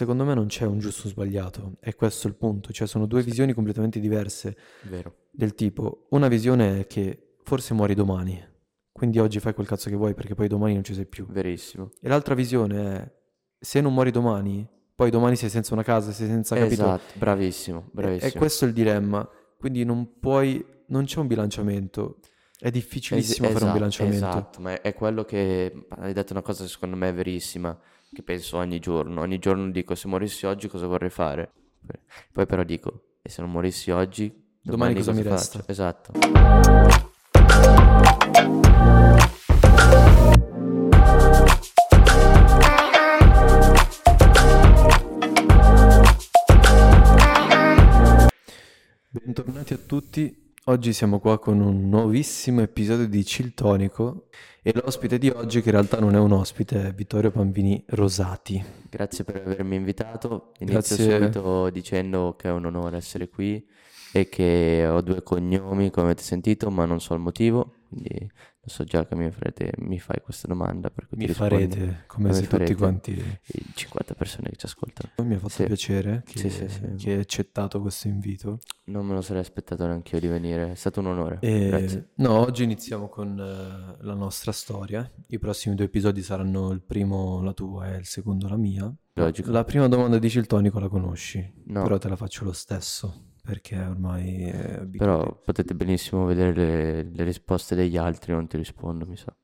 secondo me non c'è un giusto o sbagliato, è questo il punto, cioè sono due visioni completamente diverse Vero. del tipo, una visione è che forse muori domani, quindi oggi fai quel cazzo che vuoi perché poi domani non ci sei più. Verissimo. E l'altra visione è, se non muori domani, poi domani sei senza una casa, sei senza capito. Esatto, bravissimo, E- bravissimo. E questo è il dilemma, quindi non puoi, non c'è un bilanciamento, è Es- difficilissimo fare un esatto, bilanciamento. Esatto, ma è quello che hai detto una cosa secondo me verissima, che penso ogni giorno. Ogni giorno dico se morissi oggi cosa vorrei fare? Poi però dico, e se non morissi oggi, Domani domani, cosa mi faccio? resta? Esatto. Bentornati a tutti, oggi siamo qua con un nuovissimo episodio di Ciltonico e l'ospite di oggi che in realtà non è un ospite, è Vittorio Pambini Rosati. Grazie per avermi invitato. Inizio Grazie. subito dicendo che è un onore essere qui e che ho due cognomi, come avete sentito, ma non so il motivo. Quindi lo so già che mi farete, mi fai questa domanda. Per cui Mi rispondo. farete, come se tutti quanti... I 50 persone che ci ascoltano. Mi ha fatto Sì. piacere che, Sì, sì, che hai accettato questo invito. Non me lo sarei aspettato neanche io di venire. È stato un onore. E- no, oggi iniziamo con eh, la nostra storia. I prossimi due episodi saranno il primo la tua e il secondo la mia. Logico. La prima domanda di Ciltonico la conosci, No, però te la faccio lo stesso, perché ormai è abitudine. però potete benissimo vedere le, le risposte degli altri, non ti rispondo, mi sa.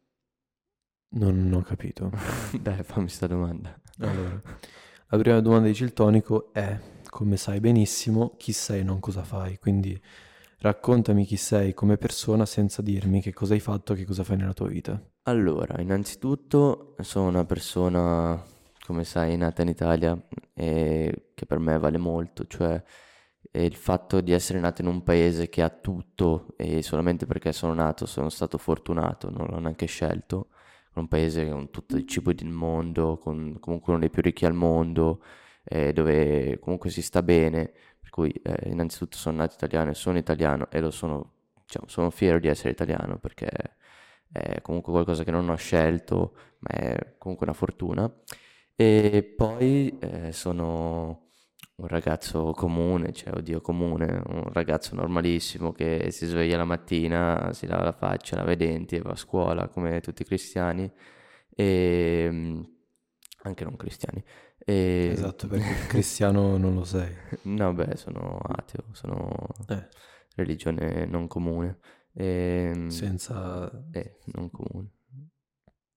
Non ho capito. Dai, fammi sta domanda. Allora, la prima domanda di Ciltonico è, come sai benissimo, chi sei e non cosa fai. Quindi raccontami chi sei come persona senza dirmi che cosa hai fatto, che cosa fai nella tua vita. Allora, innanzitutto sono una persona, come sai, nata in Italia e che per me vale molto, cioè eh, il fatto di essere nato in un paese che ha tutto e solamente perché sono nato sono stato fortunato, non l'ho neanche scelto, un paese con tutto il cibo del mondo, con comunque uno dei più ricchi al mondo, eh, dove comunque si sta bene, per cui eh, innanzitutto sono nato italiano e sono italiano e lo sono, diciamo, sono fiero di essere italiano perché è comunque qualcosa che non ho scelto, ma è comunque una fortuna. E poi eh, sono un ragazzo comune, cioè oddio comune, un ragazzo normalissimo che si sveglia la mattina, si lava la faccia, lava i denti e va a scuola come tutti i cristiani e mm, anche non cristiani. E... Esatto, perché cristiano non lo sei. No, beh, sono ateo, sono Eh, religione non comune. E... senza... Eh, non comune.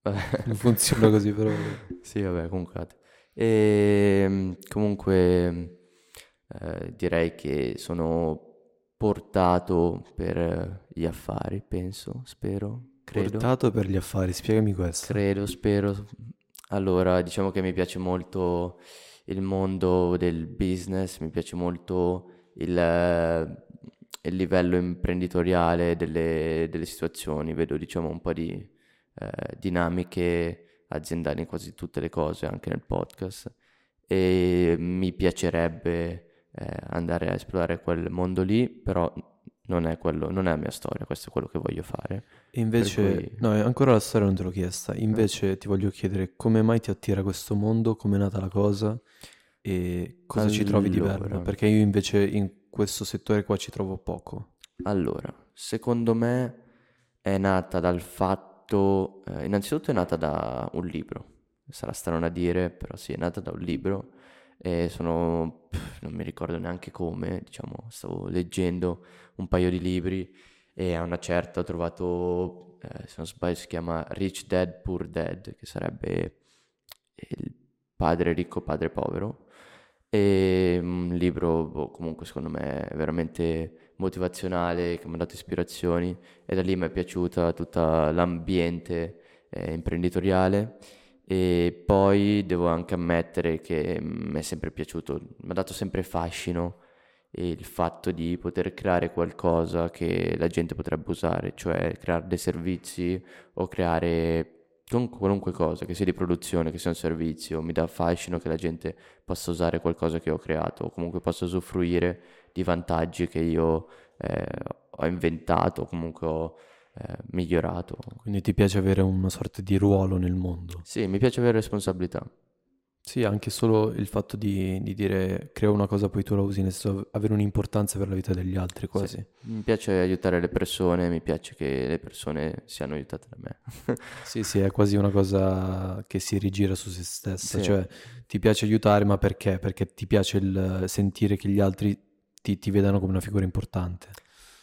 Vabbè. Non funziona così però. Sì, vabbè, comunque. ateo. E comunque eh, direi che sono portato per gli affari, penso, spero, credo. Portato per gli affari, spiegami questo. Credo, spero. Allora, diciamo che mi piace molto il mondo del business, mi piace molto il, eh, il livello imprenditoriale delle, delle situazioni, vedo diciamo un po' di eh, dinamiche aziendali in quasi tutte le cose, anche nel podcast, e mi piacerebbe eh, andare a esplorare quel mondo lì, però non è quello, non è la mia storia, questo è quello che voglio fare. E invece, cui- no, eh, ancora la storia non te l'ho chiesta. Invece ti voglio chiedere come mai ti attira questo mondo, come è nata la cosa e cosa ci trovi di bello. Allora. Perché io invece in questo settore qua ci trovo poco. Allora, secondo me è nata dal fatto, eh, innanzitutto è nata da un libro, sarà strano a dire, però sì, è nata da un libro e sono, pff, non mi ricordo neanche come, diciamo, stavo leggendo un paio di libri e a una certa ho trovato, eh, se non sbaglio si chiama Rich Dad Poor Dad, che sarebbe il padre ricco, padre povero, e un libro boh, comunque secondo me veramente motivazionale che mi ha dato ispirazioni e da lì mi è piaciuta tutto l'ambiente eh, imprenditoriale. E poi devo anche ammettere che mi è sempre piaciuto, mi ha dato sempre fascino il fatto di poter creare qualcosa che la gente potrebbe usare, cioè creare dei servizi o creare comunque qualunque cosa, che sia di produzione, che sia un servizio, mi dà fascino che la gente possa usare qualcosa che ho creato o comunque possa usufruire di vantaggi che io eh, ho inventato o comunque ho eh, migliorato. Quindi ti piace avere una sorta di ruolo nel mondo. Sì, mi piace avere responsabilità. Sì, anche solo il fatto di, di dire creo una cosa poi tu la usi, nel senso avere un'importanza per la vita degli altri quasi. Sì. Mi piace aiutare le persone, mi piace che le persone siano aiutate da me. sì, sì, è quasi una cosa che si rigira su se stessa, Sì. cioè ti piace aiutare, ma perché? Perché ti piace il sentire che gli altri ti, ti vedano come una figura importante.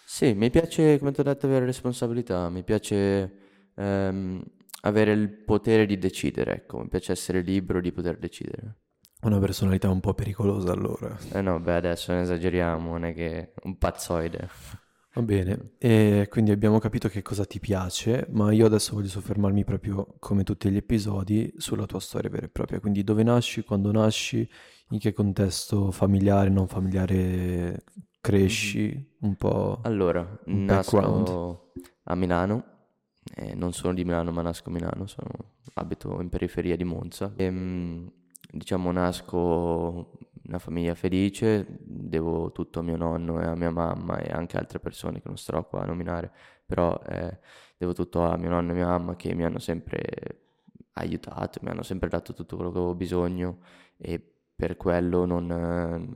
Sì, mi piace, come ti ho detto, avere responsabilità, mi piace ehm, avere il potere di decidere, ecco, mi piace essere libero di poter decidere. Una personalità un po' pericolosa allora. Eh no, beh, adesso ne esageriamo, non è che un pazzoide. Va bene, e quindi abbiamo capito che cosa ti piace, ma io adesso voglio soffermarmi proprio, come tutti gli episodi, sulla tua storia vera e propria. Quindi dove nasci, quando nasci, in che contesto familiare, non familiare cresci, un po'... Allora, Un background. nasco a Milano, eh, non sono di Milano, ma nasco a Milano, sono- abito in periferia di Monza. Ehm, diciamo, nasco una famiglia felice, devo tutto a mio nonno e a mia mamma e anche altre persone che non starò qua a nominare, però eh, devo tutto a mio nonno e mia mamma che mi hanno sempre aiutato, mi hanno sempre dato tutto quello che avevo bisogno e per quello non,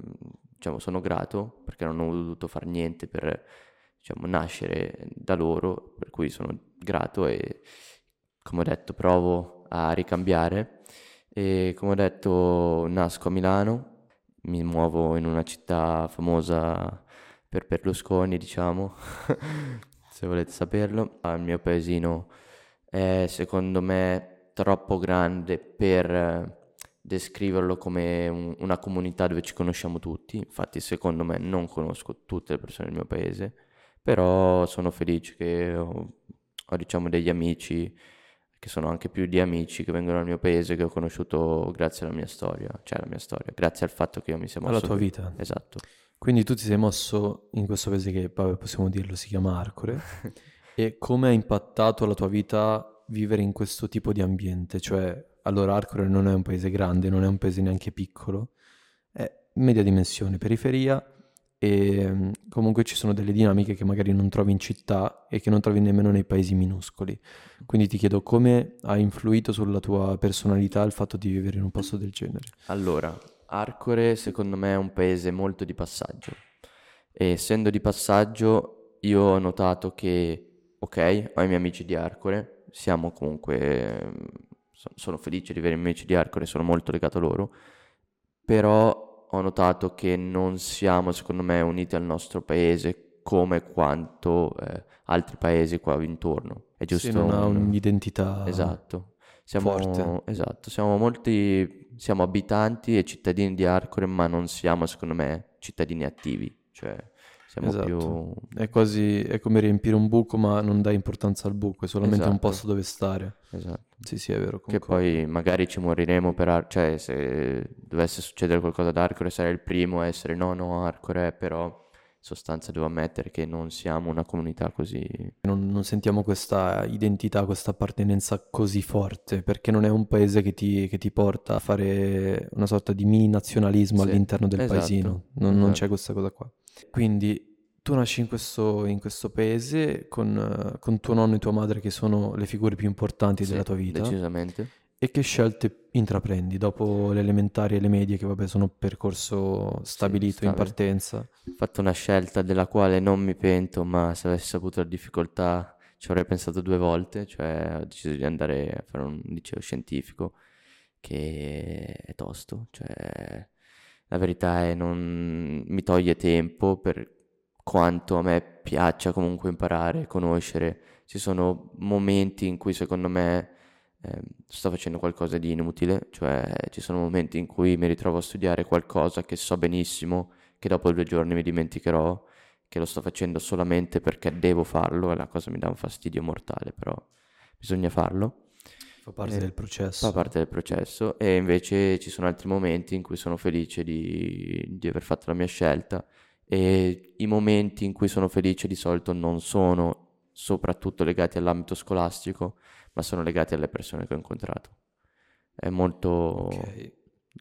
diciamo, sono grato perché non ho dovuto fare niente per, diciamo, nascere da loro, per cui sono grato e, come ho detto, provo a ricambiare. E come ho detto, nasco a Milano, mi muovo in una città famosa per Berlusconi, diciamo, se volete saperlo. Il mio paesino è secondo me troppo grande per descriverlo come un- una comunità dove ci conosciamo tutti. Infatti, secondo me non conosco tutte le persone del mio paese, però sono felice che ho, ho, diciamo degli amici che sono anche più di amici che vengono dal mio paese che ho conosciuto grazie alla mia storia, cioè alla mia storia, grazie al fatto che io mi sia mosso alla tua qui. vita. Esatto. Quindi tu ti sei mosso in questo paese che, vabbè, possiamo dirlo, si chiama Arcore. E come ha impattato la tua vita vivere in questo tipo di ambiente? Cioè, allora Arcore non è un paese grande, non è un paese neanche piccolo, è media dimensione, periferia e mm, comunque ci sono delle dinamiche che magari non trovi in città e che non trovi nemmeno nei paesi minuscoli. Quindi ti chiedo come ha influito sulla tua personalità il fatto di vivere in un posto del genere? Allora, Arcore secondo me è un paese molto di passaggio e essendo di passaggio io ho notato che, ok, ho i miei amici di Arcore, siamo comunque, so- sono felice di avere i miei amici di Arcore, sono molto legato a loro, però ho notato che non siamo secondo me uniti al nostro paese come quanto eh, altri paesi qua intorno. È giusto Se non ha un- un'identità Esatto. Siamo, forte. esatto, siamo molti, siamo abitanti e cittadini di Arcore, ma non siamo, secondo me, cittadini attivi. Cioè, siamo Esatto. più... È quasi, è come riempire un buco, ma non dai importanza al buco, è solamente un Esatto. posto dove stare. Esatto. Sì, sì, è vero. Che concordo. poi magari ci moriremo per... Ar- cioè, se dovesse succedere qualcosa ad Arcore, sarei il primo a essere no, no, Arcore, però in sostanza devo ammettere che non siamo una comunità così... Non, non sentiamo questa identità, questa appartenenza così forte, perché non è un paese che ti, che ti porta a fare una sorta di mini nazionalismo Sì, all'interno del esatto, paesino. Non, non c'è esatto. questa cosa qua. Quindi tu nasci in questo, in questo paese con, con tuo nonno e tua madre che sono le figure più importanti Sì, della tua vita. decisamente. E che scelte intraprendi dopo le elementari e le medie, che vabbè sono percorso stabilito in stabile. partenza? Ho fatto una scelta della quale non mi pento, ma se avessi saputo la difficoltà ci avrei pensato due volte, cioè ho deciso di andare a fare un liceo scientifico che è tosto, cioè la verità è non mi toglie tempo per quanto a me piaccia comunque imparare, conoscere. Ci sono momenti in cui secondo me ehm, sto facendo qualcosa di inutile, cioè ci sono momenti in cui mi ritrovo a studiare qualcosa che so benissimo che dopo due giorni mi dimenticherò, che lo sto facendo solamente perché devo farlo e la cosa mi dà un fastidio mortale, però bisogna farlo, Fa parte Eh, del processo. fa parte del processo e invece ci sono altri momenti in cui sono felice di, di aver fatto la mia scelta e i momenti in cui sono felice di solito non sono soprattutto legati all'ambito scolastico, ma sono legati alle persone che ho incontrato. È molto... Ok.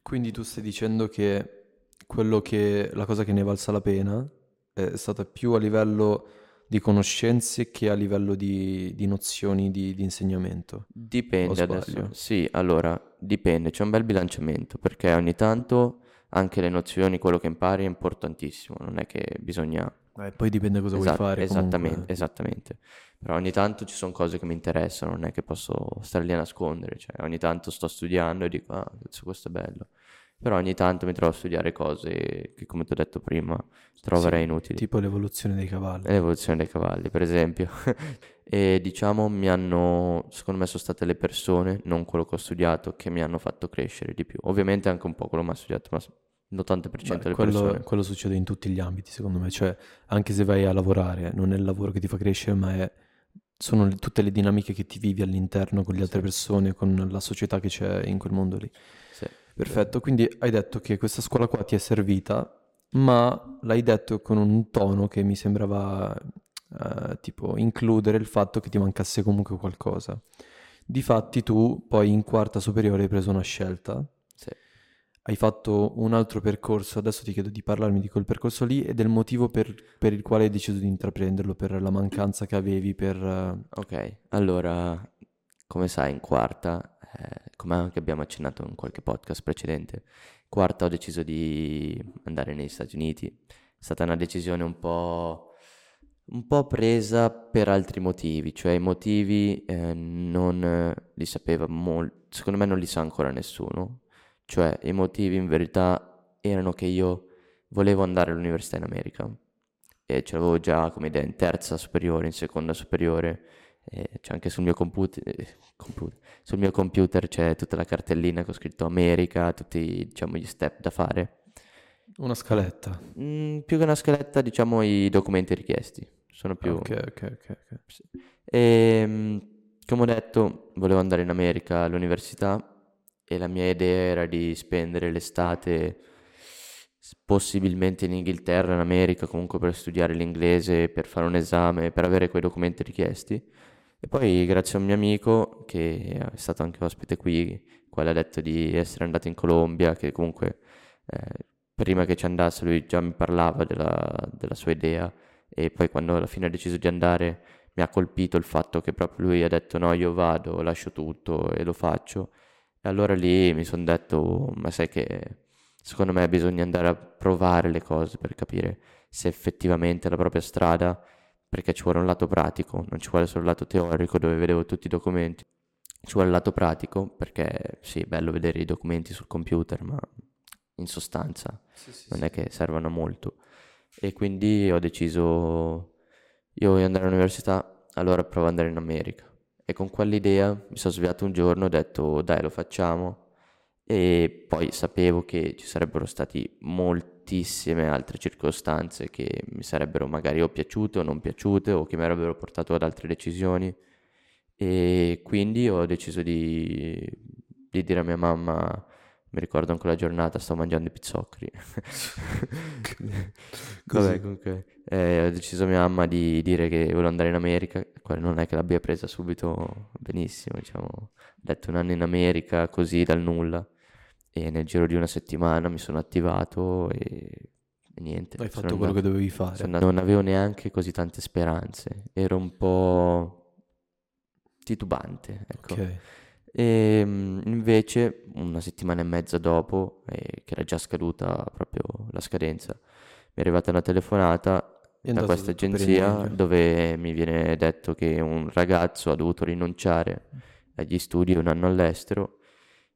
Quindi tu stai dicendo che quello che, la cosa che ne è valsa la pena è stata più a livello di conoscenze che a livello di, di nozioni di, di insegnamento. Dipende adesso. Sì, allora, dipende, c'è un bel bilanciamento, perché ogni tanto anche le nozioni, quello che impari è importantissimo, non è che bisogna... Eh, poi dipende cosa Esat- vuoi fare. esattamente, comunque. esattamente. Però ogni tanto ci sono cose che mi interessano, non è che posso stare lì a nascondere, cioè ogni tanto sto studiando e dico, ah, questo è bello. Però ogni tanto mi trovo a studiare cose che, come ti ho detto prima, troverei Sì, inutili. Tipo l'evoluzione dei cavalli. L'evoluzione dei cavalli, per esempio. E diciamo mi hanno, secondo me sono state le persone, non quello che ho studiato, che mi hanno fatto crescere di più. Ovviamente anche un po' quello che ho studiato, ma s- l'80% Beh, delle quello, persone. quello succede in tutti gli ambiti, secondo me. Cioè, anche se vai a lavorare, non è il lavoro che ti fa crescere, ma è- sono le- tutte le dinamiche che ti vivi all'interno con le altre persone, con la società che c'è in quel mondo lì. Perfetto, quindi hai detto che questa scuola qua ti è servita, ma l'hai detto con un tono che mi sembrava eh, tipo includere il fatto che ti mancasse comunque qualcosa. Difatti tu poi in quarta superiore hai preso una scelta, Sì. hai fatto un altro percorso, adesso ti chiedo di parlarmi di quel percorso lì e del motivo per, per il quale hai deciso di intraprenderlo, per la mancanza che avevi, per... eh, Ok, allora, come sai, in quarta, eh, come anche abbiamo accennato in qualche podcast precedente, quarta ho deciso di andare negli Stati Uniti. È stata una decisione un po', un po' presa per altri motivi, cioè i motivi eh, non li sapeva molto, secondo me non li sa ancora nessuno. Cioè, i motivi in verità erano che io volevo andare all'università in America e ce l'avevo già come idea in terza superiore, in seconda superiore, e c'è anche sul mio computer, eh, computer- sul mio computer c'è tutta la cartellina che ho scritto America, tutti diciamo gli step da fare. una scaletta. Mm, più che una scaletta, diciamo i documenti richiesti, sono più... Ok, ok, ok. ok. E mm, come ho detto, volevo andare in America all'università e la mia idea era di spendere l'estate possibilmente in Inghilterra, in America, comunque per studiare l'inglese, per fare un esame, per avere quei documenti richiesti. E poi grazie a un mio amico che è stato anche ospite qui, quale ha detto di essere andato in Colombia, che comunque eh, prima che ci andasse lui già mi parlava della, della sua idea e poi quando alla fine ha deciso di andare mi ha colpito il fatto che proprio lui ha detto no, io vado, lascio tutto e lo faccio. E allora lì mi sono detto, ma sai che secondo me bisogna andare a provare le cose per capire se effettivamente è la propria strada, perché ci vuole un lato pratico, non ci vuole solo il lato teorico dove vedevo tutti i documenti. Ci vuole il lato pratico, perché sì, è bello vedere i documenti sul computer, ma in sostanza non è che servano molto. E quindi ho deciso, io voglio andare all'università, allora provo ad andare in America. E con quell'idea mi sono svegliato un giorno e ho detto, dai, lo facciamo. E poi sapevo che ci sarebbero stati moltissime altre circostanze che mi sarebbero magari o piaciute o non piaciute o che mi avrebbero portato ad altre decisioni. E quindi ho deciso di, di dire a mia mamma, mi ricordo ancora la giornata, stavo mangiando i pizzoccheri. Vabbè, comunque, eh, ho deciso a mia mamma di dire che volevo andare in America, non è che l'abbia presa subito benissimo, diciamo, ho detto un anno in America così dal nulla e nel giro di una settimana mi sono attivato e, e niente. Hai fatto quello che andato- dovevi sono fare. andato- non avevo neanche così tante speranze, ero un po' titubante, ecco. Ok. E mm, invece una settimana e mezza dopo, eh, che era già scaduta proprio la scadenza, mi è arrivata una telefonata da questa agenzia dove mi viene detto che un ragazzo ha dovuto rinunciare agli studi un anno all'estero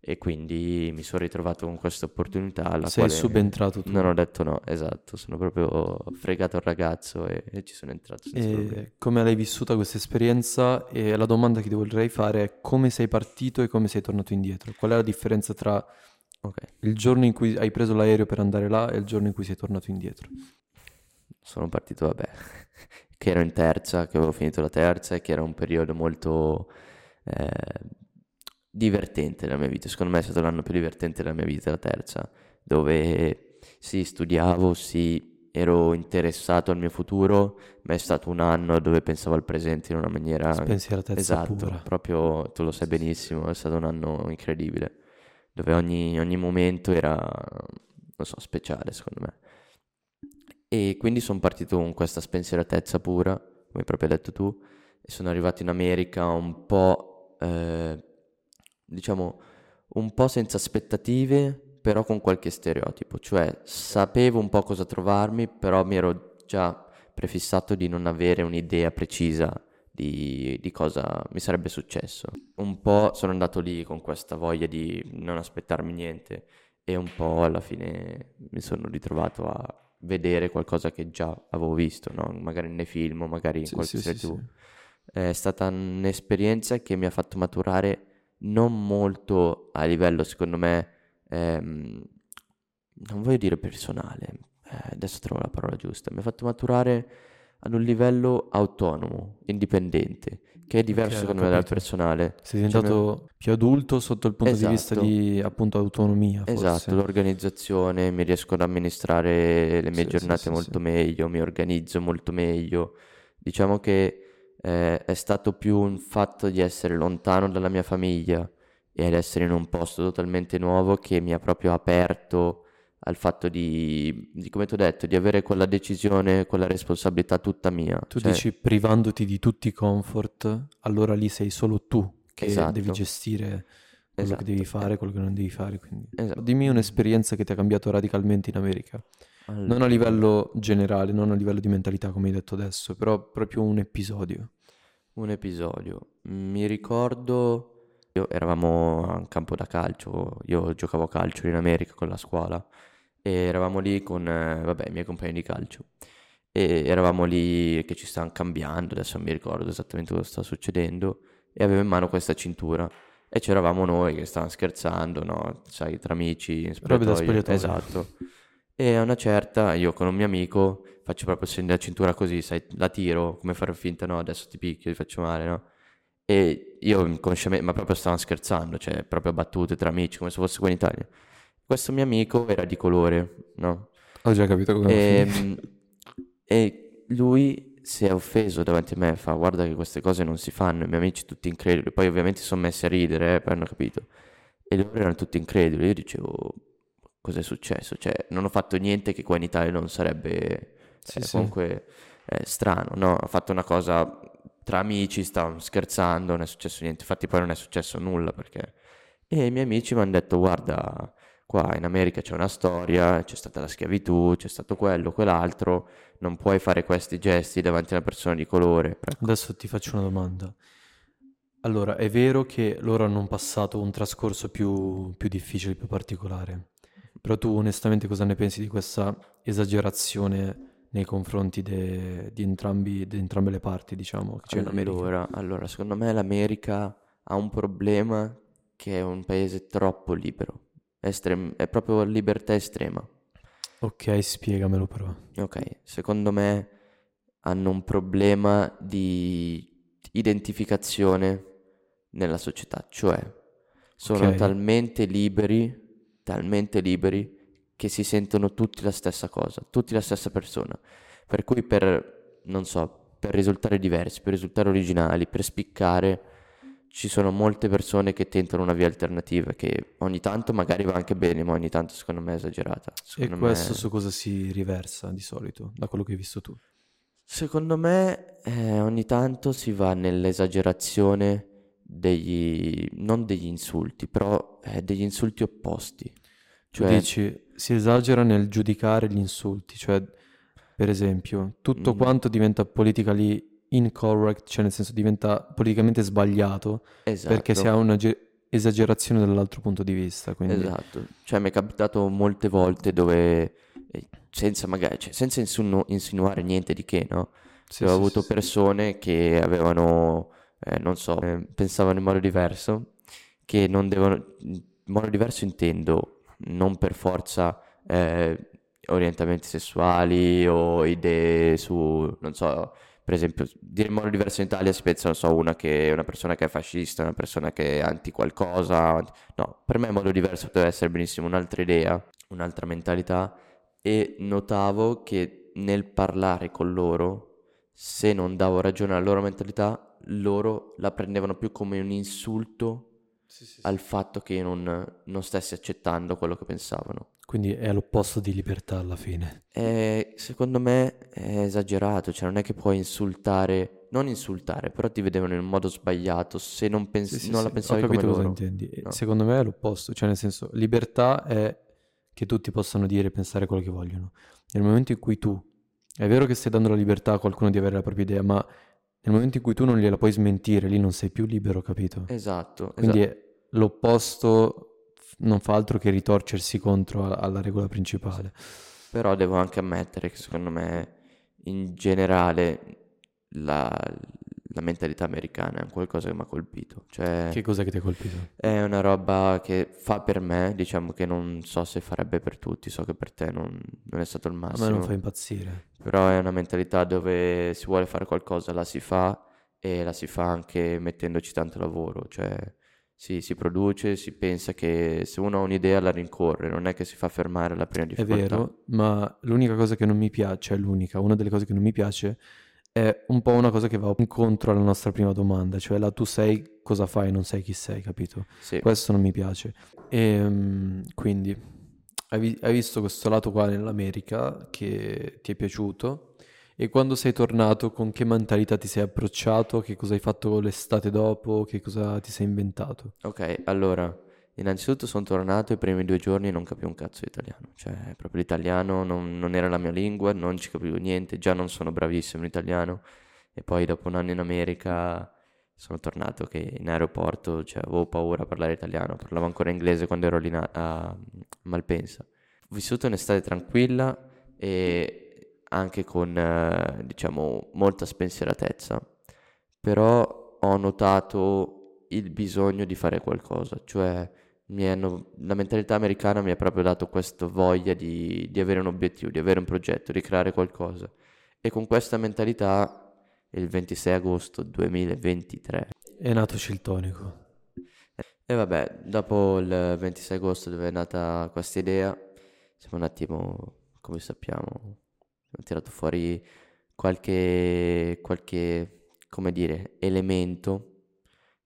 e quindi mi sono ritrovato con questa opportunità alla Sei quale subentrato tu. non ho detto no, esatto, sono proprio fregato il ragazzo e, e ci sono entrato come l'hai vissuta questa esperienza? E la domanda che ti vorrei fare è come sei partito e come sei tornato indietro? Qual è la differenza tra Ok. il giorno in cui hai preso l'aereo per andare là e il giorno in cui sei tornato indietro? sono partito, vabbè, che ero in terza, che avevo finito la terza e che era un periodo molto eh, divertente nella mia vita. Secondo me è stato l'anno più divertente della mia vita, la terza, dove sì, studiavo, sì, ero interessato al mio futuro, ma è stato un anno dove pensavo al presente in una maniera... Spensieratezza Esatto, pura. proprio tu lo sai benissimo, è stato un anno incredibile, dove ogni, ogni momento era, non so, speciale secondo me. E quindi sono partito con questa spensieratezza pura, come proprio hai detto tu, e sono arrivato in America un po', eh, diciamo, un po' senza aspettative, però con qualche stereotipo, cioè sapevo un po' cosa trovarmi, però mi ero già prefissato di non avere un'idea precisa di, di, cosa mi sarebbe successo. Un po' sono andato lì con questa voglia di non aspettarmi niente e un po' alla fine mi sono ritrovato a vedere qualcosa che già avevo visto, no? magari nei film, magari in sì, qualche sì, serie sì, TV. È stata un'esperienza che mi ha fatto maturare non molto a livello, secondo me, ehm, non voglio dire personale, eh, adesso trovo la parola giusta, mi ha fatto maturare ad un livello autonomo, indipendente, che è diverso secondo me dal personale. Sei diventato cioè, più adulto sotto il punto esatto. di vista di appunto autonomia. Forse. Esatto, l'organizzazione, mi riesco ad amministrare le mie sì, giornate sì, molto sì, meglio, mi organizzo molto meglio. Diciamo che eh, è stato più un fatto di essere lontano dalla mia famiglia e ad essere in un posto totalmente nuovo che mi ha proprio aperto al fatto di, di come ti ho detto, di avere quella decisione, quella responsabilità tutta mia. Tu cioè... dici privandoti di tutti i comfort, allora lì sei solo tu che esatto. devi gestire quello esatto. che devi fare, quello che non devi fare. Esatto. Dimmi un'esperienza che ti ha cambiato radicalmente in America. Allora. Non a livello generale, non a livello di mentalità come hai detto adesso, però proprio un episodio. Un episodio. Mi ricordo io eravamo a un campo da calcio, io giocavo a calcio in America con la scuola e eravamo lì con, eh, vabbè, i miei compagni di calcio e eravamo lì che ci stavano cambiando, adesso non mi ricordo esattamente cosa stava succedendo e avevo in mano questa cintura e c'eravamo noi che stavamo scherzando, no? Sai, tra amici, in spogliatoio. Esatto. E a una certa io con un mio amico faccio proprio segno la cintura così, sai, la tiro, come fare finta, no, adesso ti picchio, ti faccio male, no? E io inconsciamente, ma proprio stavamo scherzando, cioè proprio battute tra amici, come se fosse qua in Italia. Questo mio amico era di colore, no? Ho già capito come e, ehm, e lui si è offeso davanti a me, fa guarda che queste cose non si fanno, i miei amici tutti increduli, poi ovviamente si sono messi a ridere, eh, poi hanno capito. E loro erano tutti increduli, io dicevo cos'è successo? Cioè non ho fatto niente che qua in Italia non sarebbe sì, eh, sì. comunque eh, strano, no? Ho fatto una cosa tra amici, stavamo scherzando, non è successo niente, infatti poi non è successo nulla perché... E i miei amici mi hanno detto guarda, qua in America c'è una storia, c'è stata la schiavitù, c'è stato quello, quell'altro, non puoi fare questi gesti davanti a una persona di colore. Ecco. Adesso ti faccio una domanda. Allora, è vero che loro hanno passato un trascorso più, più difficile, più particolare, però tu onestamente cosa ne pensi di questa esagerazione nei confronti de, di, entrambi, di, entrambe le parti, diciamo, che c'è allora, allora, secondo me l'America ha un problema che è un paese troppo libero, Estrem- è proprio libertà estrema. Ok, spiegamelo però. Ok, secondo me hanno un problema di identificazione nella società, cioè sono okay. talmente liberi, talmente liberi che si sentono tutti la stessa cosa, tutti la stessa persona. Per cui per, non so, per risultare diversi, per risultare originali, per spiccare, ci sono molte persone che tentano una via alternativa che ogni tanto magari va anche bene, ma ogni tanto secondo me è esagerata. Secondo e questo me... su cosa si riversa di solito, da quello che hai visto tu? Secondo me eh, ogni tanto si va nell'esagerazione degli, non degli insulti, però eh, degli insulti opposti. Cioè... Tu dici, si esagera nel giudicare gli insulti, cioè, per esempio, tutto mm. quanto diventa politically incorrect, cioè nel senso diventa politicamente sbagliato, esatto. perché si ha una ge- esagerazione dall'altro punto di vista. Quindi... Esatto, cioè mi è capitato molte volte dove, eh, senza magari, cioè, senza insinu- insinuare niente di che, no? Sì, ho sì, avuto sì, persone che avevano, eh, non so, eh, pensavano in modo diverso, che non devono, in modo diverso intendo non per forza eh, orientamenti sessuali o idee su, non so, per esempio, dire in modo diverso in Italia si pensa, non so, una, che, una persona che è fascista, una persona che è anti qualcosa. No, per me in modo diverso poteva essere benissimo un'altra idea, un'altra mentalità e notavo che nel parlare con loro, se non davo ragione alla loro mentalità, loro la prendevano più come un insulto sì, sì, al fatto che io non, non, stessi accettando quello che pensavano. Quindi è all'opposto di libertà alla fine. È, secondo me è esagerato, cioè non è che puoi insultare non insultare, però ti vedevano in un modo sbagliato se non, pens- Sì, sì, non la sì, pensavi ho come capito cosa loro. intendi. No. Secondo me è l'opposto, cioè nel senso, libertà è che tutti possano dire e pensare quello che vogliono. Nel momento in cui tu, è vero che stai dando la libertà a qualcuno di avere la propria idea, ma nel momento in cui tu non gliela puoi smentire, lì non sei più libero, capito? Esatto, Quindi esatto. l'opposto non fa altro che ritorcersi contro a- alla regola principale. Però devo anche ammettere che secondo me in generale la, la mentalità americana è qualcosa che mi ha colpito. Cioè Che cos'è che ti ha colpito? è una roba che fa per me, diciamo che non so se farebbe per tutti, so che per te non, non è stato il A me non massimo. fa impazzire. Però è una mentalità dove si vuole fare qualcosa, la si fa e la si fa anche mettendoci tanto lavoro, cioè si, si produce, si pensa che se uno ha un'idea la rincorre, non è che si fa fermare alla prima È difficoltà. vero, ma l'unica cosa che non mi piace, cioè l'unica, una delle cose che non mi piace è un po' una cosa che va incontro alla nostra prima domanda, cioè la tu sei cosa fai, non sai chi sei, capito? Sì, Questo non mi piace. E quindi hai, hai visto questo lato qua nell'America che ti è piaciuto? E quando sei tornato con che mentalità ti sei approcciato, che cosa hai fatto l'estate dopo, che cosa ti sei inventato? ok, allora, innanzitutto sono tornato i primi due giorni e non capivo un cazzo di italiano, cioè proprio l'italiano non, non era la mia lingua, non ci capivo niente, già non sono bravissimo in italiano. E poi dopo un anno in America sono tornato che in aeroporto cioè, avevo paura a parlare italiano, parlavo ancora inglese quando ero lì na- a Malpensa. Ho vissuto un'estate tranquilla e anche con, eh, diciamo, molta spensieratezza, però ho notato il bisogno di fare qualcosa, cioè hanno- la mentalità americana mi ha proprio dato questa voglia di, di avere un obiettivo, di avere un progetto, di creare qualcosa. E con questa mentalità, il 26 agosto 2023, È nato Ciltonico. e vabbè, dopo il 26 agosto dove è nata questa idea, siamo un attimo, come sappiamo, abbiamo tirato fuori qualche, qualche, come dire, elemento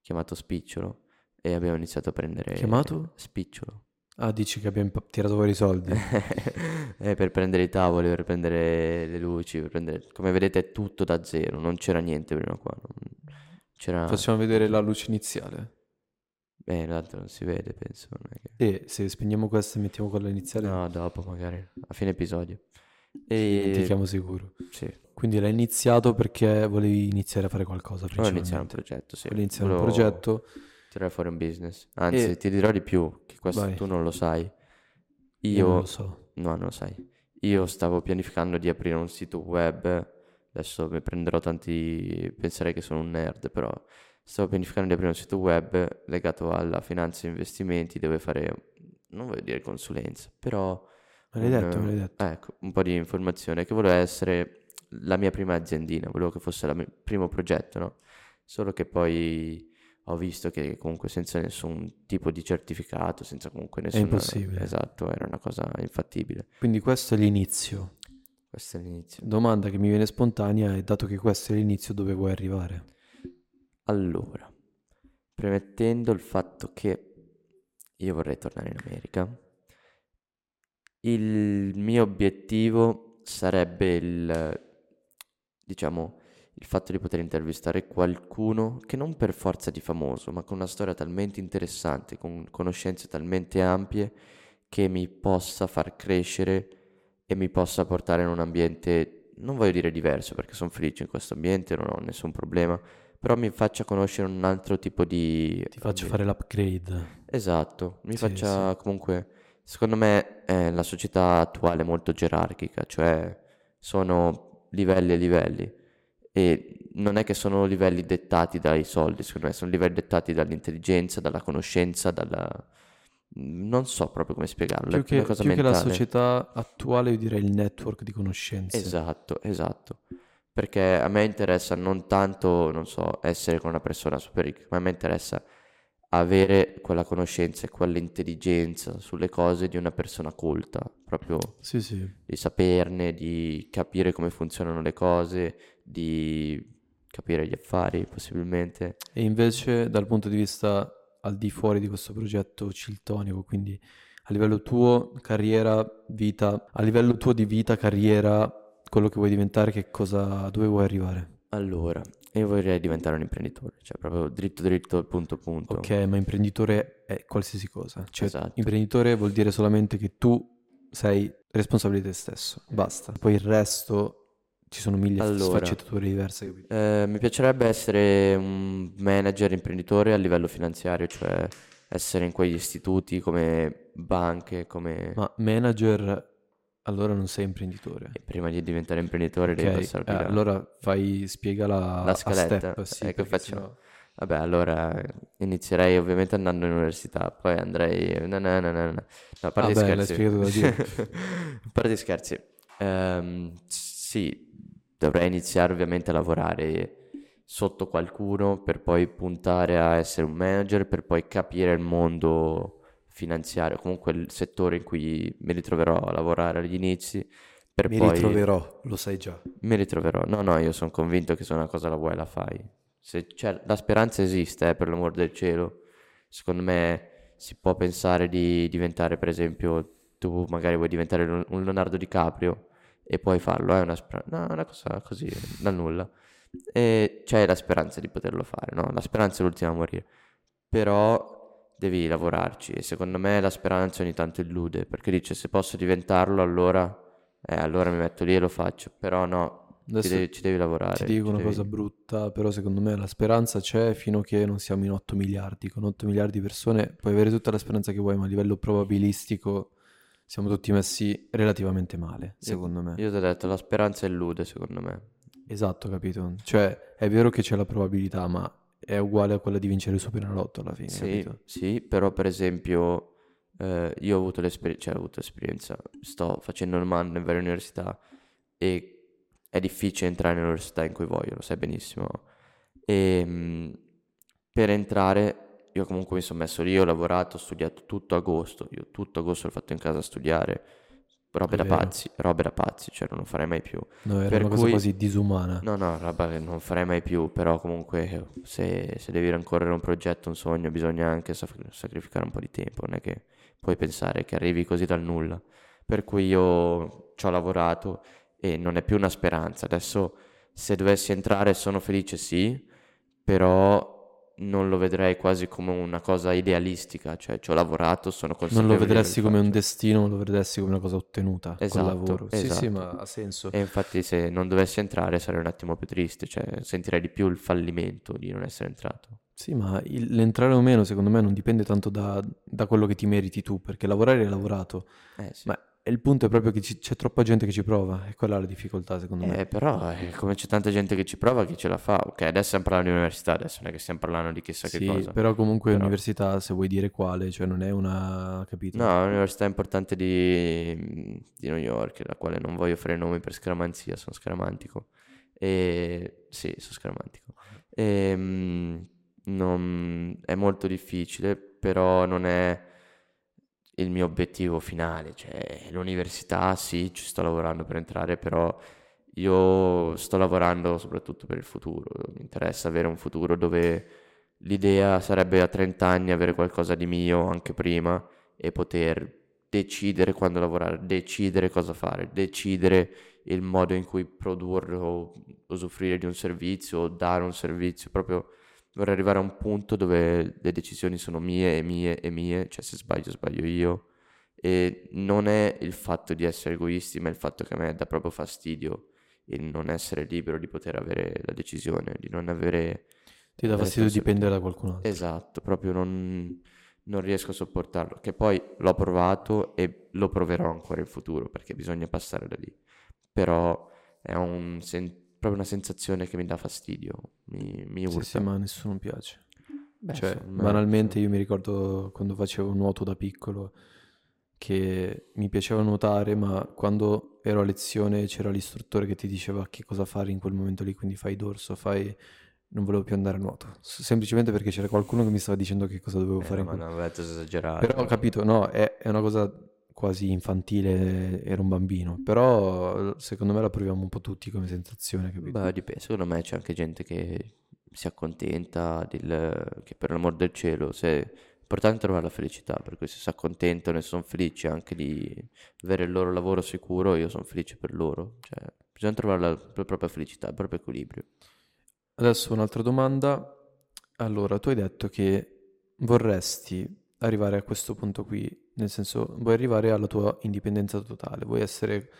chiamato spicciolo e abbiamo iniziato a prendere Chiamato? spicciolo. Ah, dici che abbiamo tirato fuori i soldi. Eh, per prendere i tavoli, per prendere le luci, per prendere... come vedete è tutto da zero, non c'era niente prima qua, non- c'era... Facciamo vedere la luce iniziale. Beh, in realtà non si vede, penso. non è che- E se spegniamo questa e mettiamo quella iniziale, No, dopo magari, a fine episodio. ti E chiamo sicuro. sì, Quindi l'hai iniziato perché volevi iniziare a fare qualcosa volevo iniziare un principalmente. progetto, sì. Volevi iniziare un Volevo progetto. Tirare fuori un business. Anzi, E- ti dirò di più, che questo Vai. tu non lo sai. Io Io, non lo so. no, non lo sai. Io stavo pianificando di aprire un sito web. Adesso mi prenderò tanti, penserei che sono un nerd, però stavo pianificando di aprire un sito web legato alla finanza e investimenti, dove fare, non voglio dire consulenza, però Me l'hai un, detto, me l'hai detto. ecco, un po' di informazione che voleva essere la mia prima aziendina, volevo che fosse il primo progetto, no? Solo che poi ho visto che comunque senza nessun tipo di certificato, senza comunque nessun... impossibile. Esatto, era una cosa infattibile. Quindi questo è l'inizio. Questo è l'inizio. Domanda che mi viene spontanea è, dato che questo è l'inizio, dove vuoi arrivare? Allora, premettendo il fatto che io vorrei tornare in America, il mio obiettivo sarebbe il, diciamo, il fatto di poter intervistare qualcuno che non per forza di famoso, ma con una storia talmente interessante, con conoscenze talmente ampie, che mi possa far crescere e mi possa portare in un ambiente, non voglio dire diverso, perché sono felice in questo ambiente, non ho nessun problema, però mi faccia conoscere un altro tipo di... Ti faccio ambiente. fare l'upgrade. Esatto, mi Sì, faccia comunque, secondo me eh, la società attuale è molto gerarchica, cioè sono livelli e livelli e non è che sono livelli dettati dai soldi, secondo me sono livelli dettati dall'intelligenza, dalla conoscenza, dalla... non so proprio come spiegarlo, Più che, più che la società attuale, io direi il network di conoscenze. Esatto, esatto. Perché a me interessa non tanto, non so, essere con una persona super ricca, ma a me interessa avere quella conoscenza e quell'intelligenza sulle cose di una persona colta, proprio Sì, sì. di saperne, di capire come funzionano le cose, di capire gli affari possibilmente. E invece dal punto di vista al di fuori di questo progetto ciltonico, quindi a livello tuo, carriera, vita, a livello tuo di vita, carriera, quello che vuoi diventare, che cosa, dove vuoi arrivare? Allora, io vorrei diventare un imprenditore, cioè proprio dritto dritto, punto punto. Ok, ma imprenditore è qualsiasi cosa. Cioè, Esatto. imprenditore vuol dire solamente che tu sei responsabile di te stesso. Basta. Poi il resto ci sono mille Allora. sfaccettature diverse, capito? Eh, mi piacerebbe essere un manager imprenditore a livello finanziario, cioè essere in quegli istituti come banche, come... Ma manager, allora non sei imprenditore. E prima di diventare imprenditore devi Ok, passare eh, allora fai, spiegala La a scaletta, step, sì, perché facciamo? sennò- Vabbè, allora inizierei ovviamente andando all'università, poi andrei... No, no, no, no, no. No, a parte Vabbè, l'hai scherzi. spiegato da Dio. A parte scherzi. Ehm, sì, dovrei iniziare ovviamente a lavorare sotto qualcuno per poi puntare a essere un manager, per poi capire il mondo finanziario, comunque il settore in cui mi ritroverò a lavorare agli inizi, per Mi poi... ritroverò, lo sai già. Mi ritroverò. No, no, io sono convinto che se una cosa la vuoi la fai. Se c'è- la speranza esiste, eh, per l'amor del cielo. Secondo me si può pensare di diventare, per esempio, tu magari vuoi diventare un Leonardo DiCaprio e puoi farlo, è una, spera- no, una cosa così, dal nulla. E c'è la speranza di poterlo fare, no? La speranza è l'ultima a morire. Però devi lavorarci e secondo me la speranza ogni tanto illude, perché dice se posso diventarlo allora, eh, allora mi metto lì e lo faccio, però no, ci devi, ci devi lavorare. ti dico una devi- cosa brutta, però secondo me la speranza c'è fino a che non siamo in 8 miliardi. Con 8 miliardi di persone puoi avere tutta la speranza che vuoi, ma a livello probabilistico siamo tutti messi relativamente male, secondo me. Io ti ho detto, la speranza illude, secondo me. Esatto, capito? Cioè, è vero che c'è la probabilità, ma è uguale a quella di vincere il Superenalotto alla fine, Sì, capito? sì, però per esempio eh, io ho avuto l'esperienza, cioè ho avuto esperienza, sto facendo il man in varie università e è difficile entrare nell'università in cui voglio, lo sai benissimo. E mh, per entrare, io comunque mi sono messo lì, ho lavorato, ho studiato tutto agosto, io tutto agosto l'ho fatto in casa a studiare, robe da pazzi, robe da pazzi, cioè non lo farei mai più. No, era Per una cosa cui- quasi disumana. No, no, roba che non farei mai più, però comunque se, se devi rincorrere un progetto, un sogno, bisogna anche sac- sacrificare un po' di tempo, non è che puoi pensare che arrivi così dal nulla. Per cui io ci ho lavorato e non è più una speranza. Adesso se dovessi entrare sono felice, sì, però non lo vedrei quasi come una cosa idealistica, cioè ci ho lavorato, sono Non consapevole lo di vedresti come un destino, ma lo vedresti come una cosa ottenuta col Esatto, lavoro. Sì, sì, esatto. ma ha senso. E infatti se non dovessi entrare sarei un attimo più triste, cioè sentirei di più il fallimento di non essere entrato. Sì, ma il- l'entrare o meno, secondo me, non dipende tanto da, da quello che ti meriti tu, perché lavorare hai lavorato. Eh sì. Ma il punto è proprio che ci- c'è troppa gente che ci prova, e quella è la difficoltà, secondo me. Eh, però eh, come c'è tanta gente che ci prova, chi ce la fa? Ok, adesso stiamo parlando di università, adesso non è che stiamo parlando di chissà che Sì, cosa. però comunque Però- università, se vuoi dire quale, cioè non è una, capito? No, l'università importante di, di New York, la quale non voglio fare nomi per scaramanzia, sono scaramantico. E sì, sono scaramantico. E, mm, non- è molto difficile, però non è il mio obiettivo finale. Cioè, l'università, sì, ci sto lavorando per entrare, però io sto lavorando soprattutto per il futuro. Mi interessa avere un futuro dove l'idea sarebbe a 30 anni avere qualcosa di mio anche prima e poter decidere quando lavorare, decidere cosa fare, decidere il modo in cui produrre o usufruire di un servizio o dare un servizio. Proprio vorrei arrivare a un punto dove le decisioni sono mie e mie e mie, cioè se sbaglio sbaglio io. E non è il fatto di essere egoisti, ma il fatto che a me dà proprio fastidio il non essere libero di poter avere la decisione, di non avere... Ti dà fastidio dipendere da qualcun altro. Esatto, proprio non, non riesco a sopportarlo. Che poi l'ho provato e lo proverò ancora in futuro perché bisogna passare da lì. Però è un sen- proprio una sensazione che mi dà fastidio, mi, mi Sì, urta. sì, ma a nessuno piace. Beh, Cioè, banalmente io mi ricordo quando facevo nuoto da piccolo che mi piaceva nuotare, ma quando ero a lezione c'era l'istruttore che ti diceva che cosa fare in quel momento lì, quindi fai dorso, fai... Non volevo più andare a nuoto, semplicemente perché c'era qualcuno che mi stava dicendo che cosa dovevo Eh, fare ma quel non avete esagerato. Però ho capito, no, è, è una cosa quasi infantile, ero un bambino, però secondo me la proviamo un po' tutti come sensazione, capito? Beh, dipende. Secondo me c'è anche gente che si accontenta del- che per l'amor del cielo, se è importante trovare la felicità, per cui se si accontentano e sono felici anche di avere il loro lavoro sicuro, io sono felice per loro. Cioè, bisogna trovare la, la propria felicità, il proprio equilibrio. adesso un'altra domanda. Allora, tu hai detto che vorresti arrivare a questo punto qui, nel senso, vuoi arrivare alla tua indipendenza totale, vuoi essere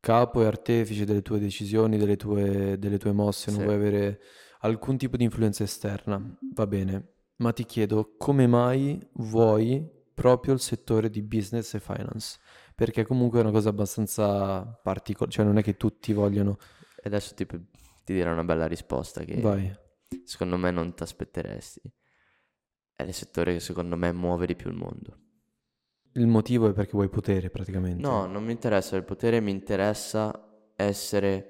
capo e artefice delle tue decisioni, delle tue, delle tue mosse, non Sì. vuoi avere alcun tipo di influenza esterna. Va bene, ma ti chiedo come mai vuoi proprio il settore di business e finance? Perché comunque è una cosa abbastanza particolare, cioè non è che tutti vogliono... E adesso ti, ti dirò una bella risposta che Vai. secondo me non ti aspetteresti. È il settore che secondo me muove di più il mondo. Il motivo è perché vuoi potere praticamente. No, non mi interessa il potere, mi interessa essere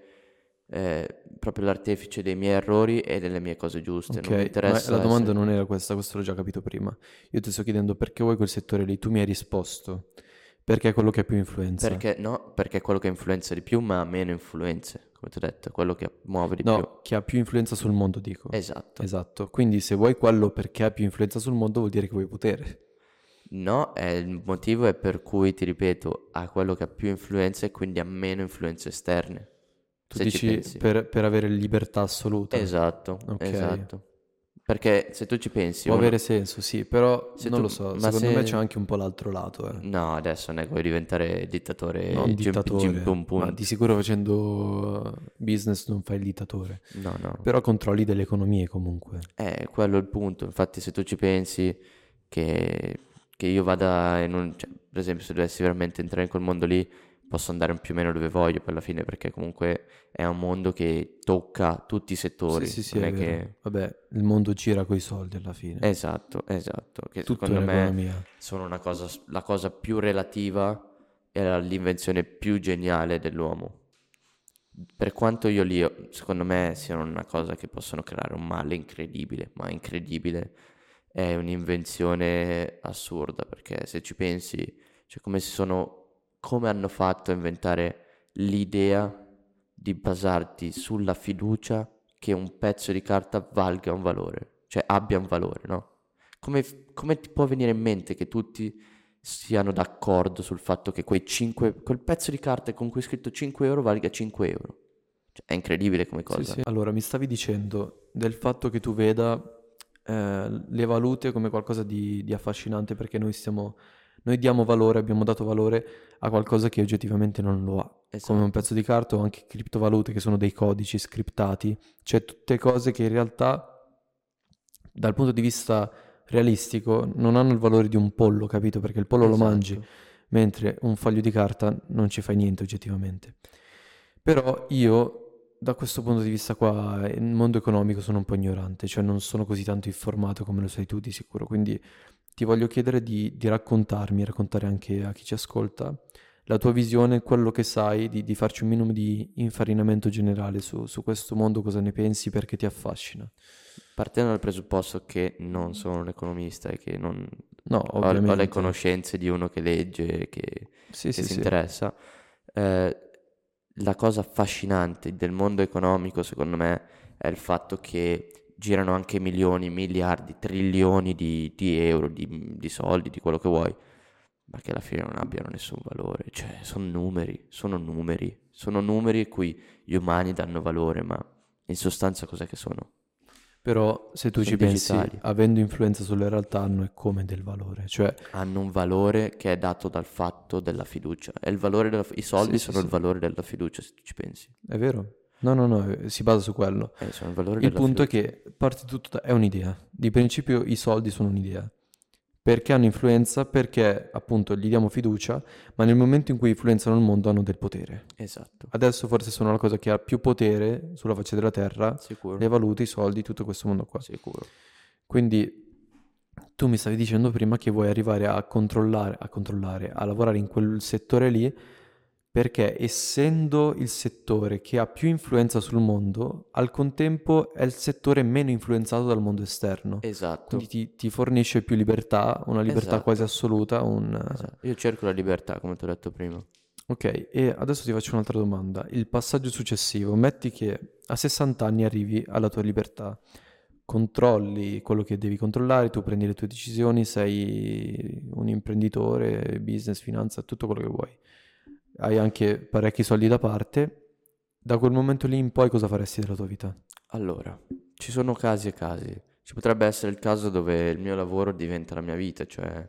eh, proprio l'artefice dei miei errori e delle mie cose giuste. Ok, Non mi ma interessa la domanda essere- non era questa, questo l'ho già capito prima. Io ti sto chiedendo perché vuoi quel settore lì, tu mi hai risposto. Perché è quello che ha più influenza. Perché no? Perché è quello che influenza di più, ma ha meno influenze. Come ti ho detto, è quello che muove di No, che ha più influenza sul mondo, dico. più. Esatto. Esatto. Quindi se vuoi quello perché ha più influenza sul mondo, vuol dire che vuoi potere. No, è il motivo è per cui, ti ripeto, ha quello che ha più influenze e quindi ha meno influenze esterne. Tu dici per, per avere libertà assoluta. Esatto, Ok. esatto. Perché se tu ci pensi... Può uno- avere senso, sì, però Se non tu- lo so, ma secondo me se- c'è anche un po' l'altro lato, eh. No, adesso ne vuoi diventare dittatore Non Jim- dittatore, Jim ma di sicuro facendo business non fai il dittatore, No, no. però controlli delle economie comunque. Eh, quello è il punto. Infatti, se tu ci pensi che, che io vada in un... cioè, per esempio, se dovessi veramente entrare in quel mondo lì, posso andare più o meno dove voglio per la fine, perché comunque è un mondo che tocca tutti i settori. Sì, sì, sì, non è che... Vabbè, il mondo gira coi soldi alla fine. Esatto, esatto. Che Tutto secondo me sono una cosa, la cosa più relativa e l'invenzione più geniale dell'uomo. Per quanto io li, secondo me siano una cosa che possono creare un male incredibile, ma incredibile è un'invenzione assurda, perché se ci pensi, cioè come si sono, come hanno fatto a inventare l'idea di basarti sulla fiducia che un pezzo di carta valga un valore, cioè abbia un valore, no? Come, come ti può venire in mente che tutti siano d'accordo sul fatto che quei 5, quel pezzo di carta con cui è scritto 5 euro valga 5 euro? Cioè, è incredibile come Sì, cosa. sì. Allora, mi stavi dicendo del fatto che tu veda eh, le valute come qualcosa di, di affascinante perché noi stiamo, noi diamo valore, abbiamo dato valore a qualcosa che oggettivamente non lo ha. Come un Esatto. pezzo di carta o anche criptovalute che sono dei codici scriptati, cioè tutte cose che in realtà dal punto di vista realistico non hanno il valore di un pollo, capito? Perché il pollo lo mangi, Esatto. mentre un foglio di carta non ci fai niente oggettivamente. Però io, da questo punto di vista qua, il mondo economico sono un po' ignorante, cioè non sono così tanto informato come lo sei tu di sicuro, quindi ti voglio chiedere di, di raccontarmi, raccontare anche a chi ci ascolta, la tua visione, quello che sai, di, di farci un minimo di infarinamento generale su, su questo mondo, cosa ne pensi, perché ti affascina. Partendo dal presupposto che non sono un economista e che non No, ho, ho le conoscenze di uno che legge, che, Sì, che sì, si sì. interessa, eh, la cosa affascinante del mondo economico, secondo me, è il fatto che girano anche milioni, miliardi, trilioni di, di euro, di, di soldi, di quello che vuoi, ma che alla fine non abbiano nessun valore. Cioè, sono numeri, sono numeri, sono numeri a cui gli umani danno valore, ma in sostanza cos'è che sono? Però se tu Sono ci pensi, digitali. avendo influenza sulle realtà hanno e come del valore, cioè hanno un valore che è dato dal fatto della fiducia. Il valore della I soldi Sì, sì, sono il sì. valore della fiducia, se tu ci pensi. è vero? No, no, no, eh, si basa su quello. Eh, sono il Il punto è fiducia. che parte tutto da... è un'idea. Di principio i soldi sono un'idea. Perché hanno influenza? Perché appunto gli diamo fiducia, ma nel momento in cui influenzano il mondo hanno del potere. Esatto, Adesso forse sono la cosa che ha più potere sulla faccia della terra, sicuro. le valute, i soldi, tutto questo mondo qua. Sicuro. Quindi tu mi stavi dicendo prima che vuoi arrivare a controllare, a controllare, a lavorare in quel settore lì, perché essendo il settore che ha più influenza sul mondo, al contempo è il settore meno influenzato dal mondo esterno. Esatto. Quindi ti, ti fornisce più libertà, una libertà Esatto. quasi assoluta. Un... Esatto. Io cerco la libertà, come ti ho detto prima. Ok, e adesso ti faccio un'altra domanda. Il passaggio successivo, metti che a 60 anni arrivi alla tua libertà, controlli quello che devi controllare, tu prendi le tue decisioni, sei un imprenditore, business, finanza, tutto quello che vuoi. Hai anche parecchi soldi da parte. Da quel momento lì in poi cosa faresti della tua vita? Allora, ci sono casi e casi. Ci potrebbe essere il caso dove il mio lavoro diventa la mia vita, cioè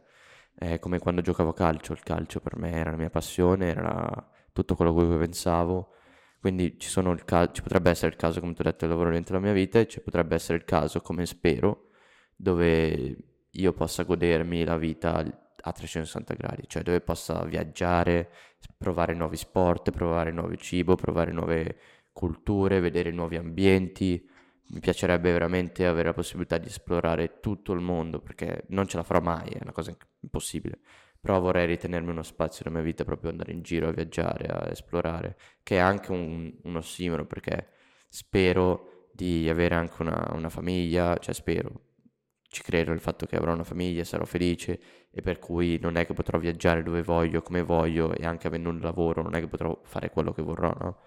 è come quando giocavo a calcio, il calcio per me era la mia passione, era tutto quello che pensavo, quindi ci, ca- ci potrebbe essere il caso, come ti ho detto, il lavoro diventa la mia vita e ci potrebbe essere il caso, come spero, dove io possa godermi la vita a 360 gradi, cioè dove possa viaggiare, provare nuovi sport, provare nuovo cibo, provare nuove culture, vedere nuovi ambienti. Mi piacerebbe veramente avere la possibilità di esplorare tutto il mondo perché non ce la farò mai, è una cosa impossibile. Però vorrei ritenermi uno spazio nella mia vita proprio andare in giro a viaggiare, a esplorare, che è anche un, un ossimoro perché spero di avere anche una, una famiglia, cioè spero, ci credo nel fatto che avrò una famiglia, sarò felice e per cui non è che potrò viaggiare dove voglio, come voglio e anche avendo un lavoro non è che potrò fare quello che vorrò, no?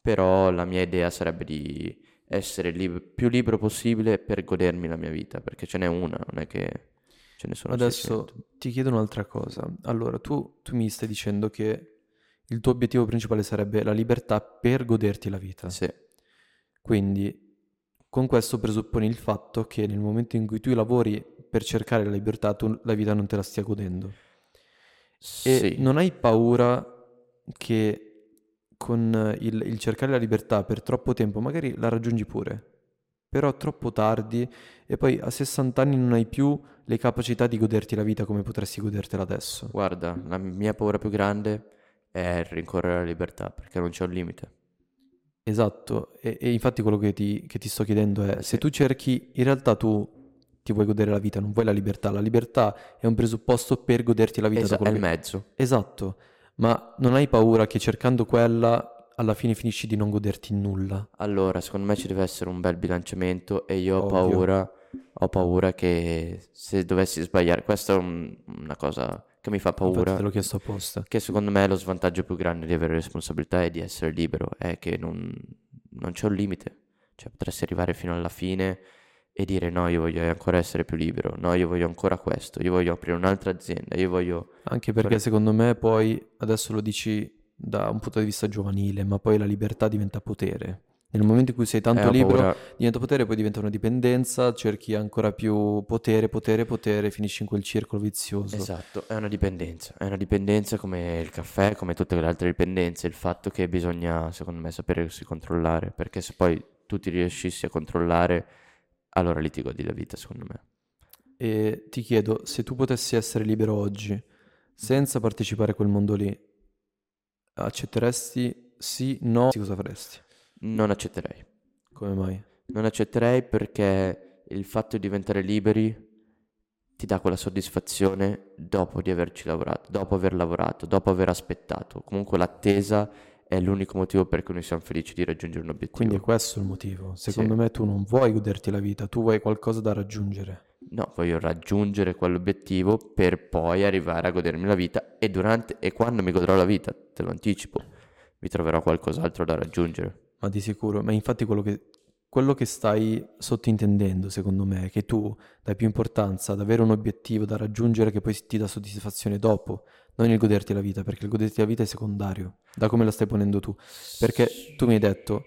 però la mia idea sarebbe di essere lib- più libero possibile per godermi la mia vita, perché ce n'è una, non è che ce ne sono Adesso 600. ti chiedo un'altra cosa. Allora, tu, tu mi stai dicendo che il tuo obiettivo principale sarebbe la libertà per goderti la vita. Sì, Quindi, con questo presupponi il fatto che nel momento in cui tu lavori per cercare la libertà, tu la vita non te la stia godendo. E sì, non hai paura che con il, il cercare la libertà per troppo tempo magari la raggiungi pure, però troppo tardi e poi a 60 anni non hai più le capacità di goderti la vita come potresti godertela adesso. guarda, la mia paura più grande è rincorrere la libertà, perché non c'è un limite. Esatto, e, e infatti quello che ti, che ti sto chiedendo è, Eh se tu cerchi, in realtà tu ti vuoi godere la vita, non vuoi la libertà, la libertà è un presupposto per goderti la vita da Esa- è il che... mezzo. Esatto, ma non hai paura che cercando quella alla fine finisci di non goderti nulla? Allora, secondo me ci deve essere un bel bilanciamento e io ho Ovvio. paura, ho paura che se dovessi sbagliare, questa è un- una cosa che mi fa paura, te l'ho chiesto apposta. che secondo me è lo svantaggio più grande di avere responsabilità e di essere libero, è che non, non c'è un limite, cioè potresti arrivare fino alla fine e dire no, io voglio ancora essere più libero, no, io voglio ancora questo, io voglio aprire un'altra azienda, io voglio Anche perché fare... secondo me poi, adesso lo dici da un punto di vista giovanile, ma poi la libertà diventa potere. Nel momento in cui sei Eh, tanto ho libero, paura, diventa potere, poi diventa una dipendenza, cerchi ancora più potere, potere, potere, finisci in quel circolo vizioso. esatto, è una dipendenza, è una dipendenza come il caffè, come tutte le altre dipendenze, il fatto che bisogna, secondo me, sapersi controllare, perché se poi tu ti riuscissi a controllare, allora lì ti godi la vita, secondo me. E ti chiedo, se tu potessi essere libero oggi, senza partecipare a quel mondo lì, accetteresti sì, no, cosa faresti? Non accetterei. Come mai? Non accetterei perché il fatto di diventare liberi ti dà quella soddisfazione dopo di averci lavorato, dopo aver lavorato, dopo aver aspettato. Comunque l'attesa è l'unico motivo per cui noi siamo felici di raggiungere un Quindi è obiettivo. questo il motivo. Sì. Secondo me tu non vuoi goderti la vita, tu vuoi qualcosa da raggiungere. No, voglio raggiungere quell'obiettivo per poi arrivare a godermi la vita e durante e quando mi godrò la vita, te lo anticipo, mi troverò qualcos'altro da raggiungere. Ma di sicuro, ma infatti quello che, quello che stai sottintendendo, secondo me, è che tu dai più importanza ad avere un obiettivo da raggiungere che poi ti dà soddisfazione dopo, non il goderti la vita, perché il goderti la vita è secondario, da come la stai ponendo tu. Perché tu mi hai detto,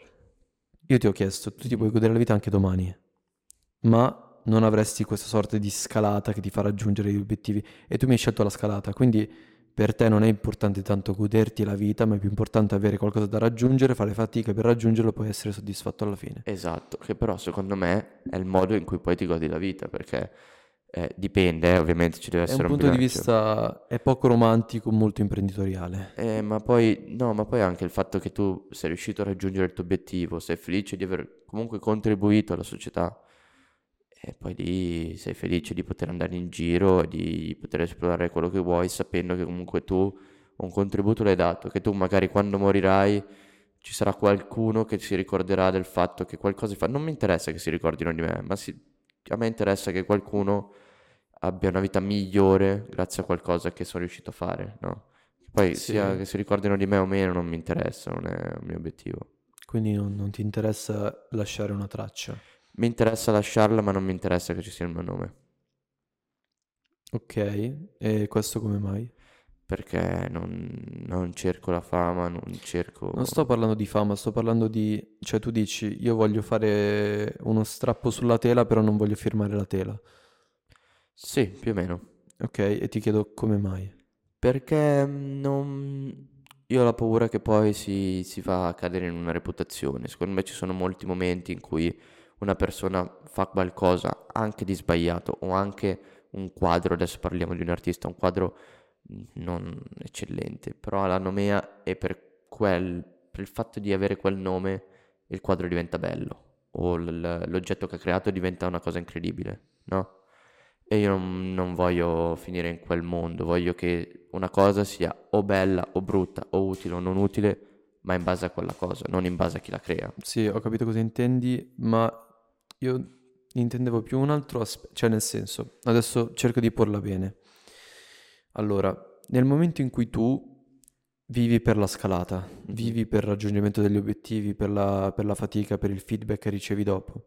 io ti ho chiesto, tu ti puoi godere la vita anche domani, ma non avresti questa sorta di scalata che ti fa raggiungere gli obiettivi e tu mi hai scelto la scalata, quindi per te non è importante tanto goderti la vita, ma è più importante avere qualcosa da raggiungere, fare fatica per raggiungerlo e poi essere soddisfatto alla fine. Esatto, che però secondo me è il modo in cui poi ti godi la vita, perché eh, dipende, eh, ovviamente ci deve un essere un punto di bilancio. vista, è poco romantico, molto imprenditoriale. Eh, ma poi, no, ma poi anche il fatto che tu sei riuscito a raggiungere il tuo obiettivo, sei felice di aver comunque contribuito alla società e poi lì sei felice di poter andare in giro, di poter esplorare quello che vuoi, sapendo che comunque tu un contributo l'hai dato, che tu magari quando morirai ci sarà qualcuno che si ricorderà del fatto che qualcosa fatto. Non mi interessa che si ricordino di me, ma si- a me interessa che qualcuno abbia una vita migliore grazie a qualcosa che sono riuscito a fare, no? Poi sia Sì, che si ricordino di me o meno non mi interessa, non è un mio obiettivo. quindi non, non ti interessa lasciare una traccia. Mi interessa lasciarla, ma non mi interessa che ci sia il mio nome. Ok, e questo come mai? perché non, non cerco la fama, non cerco... Non sto parlando di fama, sto parlando di... Cioè tu dici, io voglio fare uno strappo sulla tela, però non voglio firmare la tela. Sì, più o meno. Ok, e ti chiedo come mai. Perché mm, non... Io ho la paura che poi si, si va a cadere in una reputazione. Secondo me ci sono molti momenti in cui una persona fa qualcosa anche di sbagliato o anche un quadro, adesso parliamo di un artista, un quadro non eccellente, però ha la nomea e per, quel, per il fatto di avere quel nome il quadro diventa bello o l'oggetto che ha creato diventa una cosa incredibile, no? E io non, non, voglio finire in quel mondo, voglio che una cosa sia o bella o brutta o utile o non utile, ma in base a quella cosa, non in base a chi la crea. Sì, ho capito cosa intendi, ma io intendevo più un altro aspetto, cioè nel senso, adesso cerco di porla bene. Allora, nel momento in cui tu vivi per la scalata, mm-hmm. vivi per il raggiungimento degli obiettivi, per la, per la, fatica, per il feedback che ricevi dopo,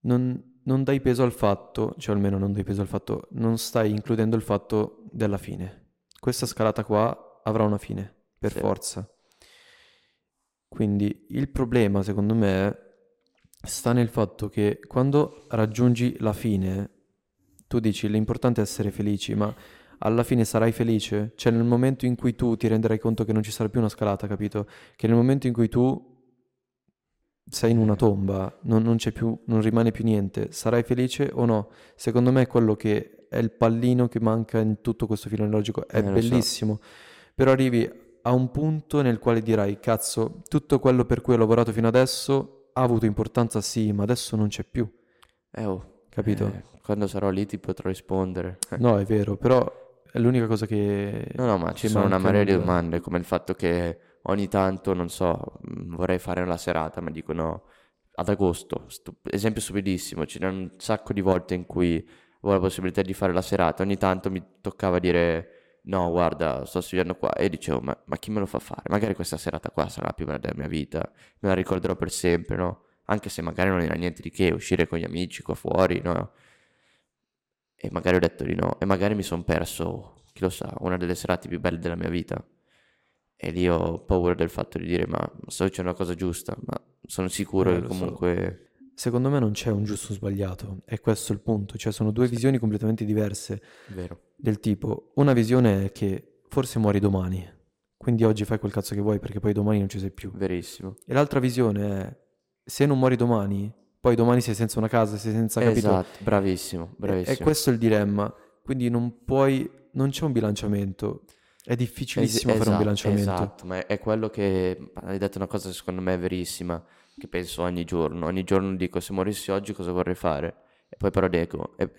non, non, dai peso al fatto, cioè almeno non dai peso al fatto, non stai includendo il fatto della fine. Questa scalata qua avrà una fine, per sì. forza. Quindi il problema, secondo me, sta nel fatto che quando raggiungi la fine tu dici l'importante è essere felici, ma alla fine sarai felice? Cioè nel momento in cui tu ti renderai conto che non ci sarà più una scalata, capito? Che nel momento in cui tu sei in una tomba, non, non, più, non rimane più niente, sarai felice o no? Secondo me è quello che è il pallino che manca in tutto questo filone logico, è eh, bellissimo, so. però arrivi a un punto nel quale dirai, cazzo, tutto quello per cui ho lavorato fino adesso ha avuto importanza sì, ma adesso non c'è più. Eh oh. Capito? Eh, quando sarò lì ti potrò rispondere. no, è vero, però è l'unica cosa che... No, no, ma ci sono una marea di domande, come il fatto che ogni tanto, non so, mm, vorrei fare la serata, ma dico no, ad agosto, stu- esempio stupidissimo, c'erano un sacco di volte in cui avevo la possibilità di fare la serata, ogni tanto mi toccava dire no, guarda, sto studiando qua e dicevo ma, ma chi me lo fa fare? Magari questa serata qua sarà la più bella della mia vita, me la ricorderò per sempre, no? anche se magari non era niente di che, uscire con gli amici qua fuori, no? E magari ho detto di no, e magari mi sono perso, chi lo sa, una delle serate più belle della mia vita. E lì ho paura del fatto di dire, ma sto facendo la cosa giusta, ma sono sicuro eh, che comunque... Secondo me non c'è un giusto o sbagliato, è questo il punto, cioè sono due visioni completamente diverse. Vero. Del tipo, una visione è che forse muori domani, quindi oggi fai quel cazzo che vuoi perché poi domani non ci sei più. Verissimo. E l'altra visione è se non muori domani, poi domani sei senza una casa, sei senza capito. Esatto, bravissimo, bravissimo. E, e questo è il dilemma. Quindi non puoi, non c'è un bilanciamento. È difficilissimo es- fare un esatto, bilanciamento. Esatto, ma è quello che hai detto una cosa secondo me verissima, che penso ogni giorno. Ogni giorno dico se morissi oggi cosa vorrei fare? E poi però dico, e,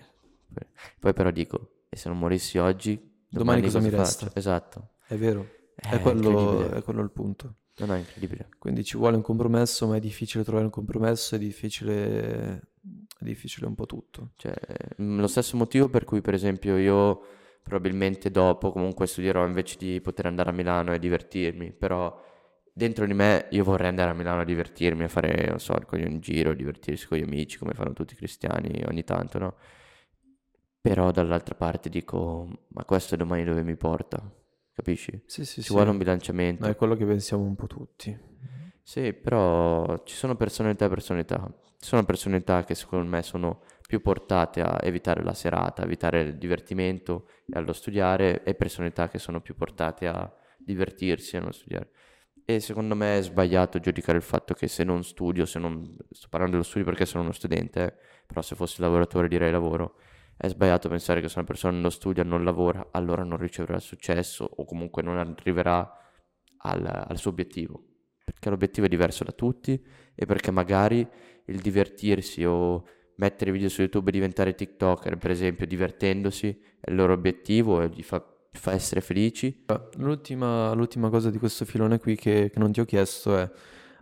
poi però dico, e se non morissi oggi, domani, domani cosa, cosa mi faccio? resta? Esatto. È vero, è, è, quello, è quello il punto. No, no, è incredibile. Quindi ci vuole un compromesso, ma è difficile trovare un compromesso, è difficile, è difficile un po' tutto. Cioè, mm, lo stesso motivo per cui, per esempio, io probabilmente dopo comunque studierò invece di poter andare a Milano e divertirmi, però dentro di me io vorrei andare a Milano a divertirmi, a fare, non so, un giro, divertirsi con gli amici, come fanno tutti i cristiani ogni tanto, no? Però dall'altra parte dico, ma questo domani dove mi porta? capisci? Sì, sì, Ci sì. vuole un bilanciamento. Ma è quello che pensiamo un po' tutti. Sì, però ci sono personalità e personalità. Ci sono personalità che secondo me sono più portate a evitare la serata, a evitare il divertimento e allo studiare, e personalità che sono più portate a divertirsi e non studiare. E secondo me è sbagliato giudicare il fatto che se non studio, se non sto parlando dello studio perché sono uno studente, eh, però se fossi lavoratore direi lavoro, è sbagliato pensare che se una persona non studia, non lavora, allora non riceverà successo o comunque non arriverà al, al suo obiettivo. Perché l'obiettivo è diverso da tutti e perché magari il divertirsi o mettere video su YouTube e diventare TikToker, per esempio, divertendosi, è il loro obiettivo e gli fa, fa essere felici. L'ultima, l'ultima, cosa di questo filone qui che, che non ti ho chiesto è,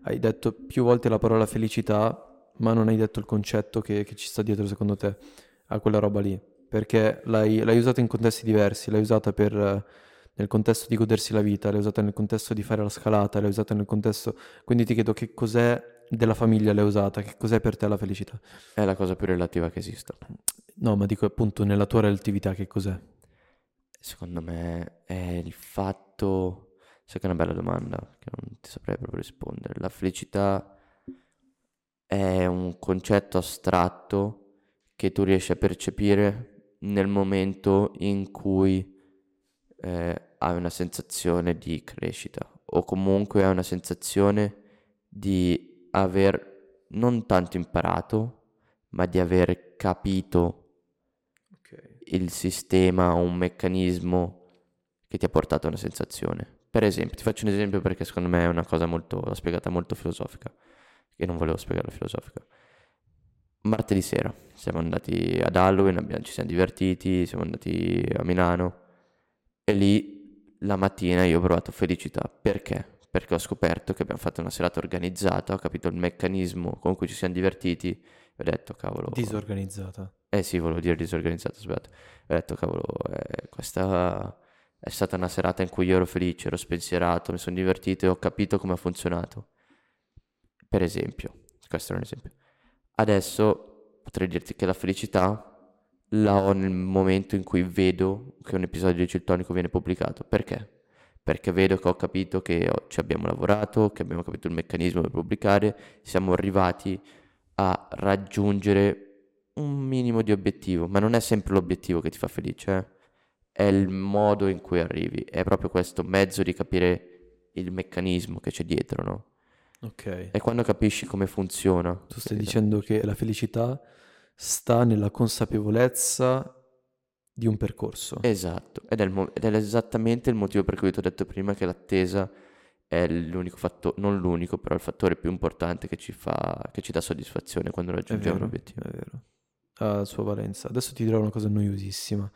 hai detto più volte la parola felicità, ma non hai detto il concetto che, che ci sta dietro secondo te a quella roba lì, perché l'hai, l'hai usata in contesti diversi, l'hai usata per, nel contesto di godersi la vita, l'hai usata nel contesto di fare la scalata, l'hai usata nel contesto... Quindi ti chiedo che cos'è della famiglia l'hai usata, che cos'è per te la felicità? È la cosa più relativa che esista. No, ma dico appunto nella tua relatività che cos'è? Secondo me è il fatto... Sai che è una bella domanda, che non ti saprei proprio rispondere. La felicità è un concetto astratto che tu riesci a percepire nel momento in cui eh, hai una sensazione di crescita o comunque hai una sensazione di aver non tanto imparato, ma di aver capito. Il sistema o un meccanismo che ti ha portato a una sensazione. Per esempio, ti faccio un esempio perché secondo me è una cosa molto, l'ho spiegata molto filosofica, che non volevo spiegarla filosofica. Martedì sera siamo andati ad Halloween, abbiamo- ci siamo divertiti, siamo andati a Milano e lì la mattina io ho provato felicità. Perché? Perché ho scoperto che abbiamo fatto una serata organizzata, ho capito il meccanismo con cui ci siamo divertiti e ho detto, cavolo... Disorganizzata. Eh sì, volevo dire disorganizzato, sbagliato. Ho detto, cavolo, eh, questa è stata una serata in cui io ero felice, ero spensierato, mi sono divertito e ho capito come ha funzionato. Per esempio, questo è un esempio. Adesso potrei dirti che la felicità la ho nel momento in cui vedo che un episodio di Ciltonico viene pubblicato. Perché? Perché vedo che ho capito che ci abbiamo lavorato, che abbiamo capito il meccanismo per pubblicare, siamo arrivati a raggiungere un minimo di obiettivo, ma non è sempre l'obiettivo che ti fa felice, eh. È il modo in cui arrivi, è proprio questo mezzo di capire il meccanismo che c'è dietro, no? Ok. E quando capisci come funziona, Tu stai dicendo che la felicità sta nella consapevolezza di un percorso. Esatto, ed è, il ed è esattamente il motivo per cui ti ho detto prima che l'attesa è l'unico fattore, non l'unico, però il fattore più importante che ci fa, che ci dà soddisfazione quando È raggiungiamo un vero, obiettivo. è vero. Sua valenza. Adesso ti dirò una cosa noiosissima,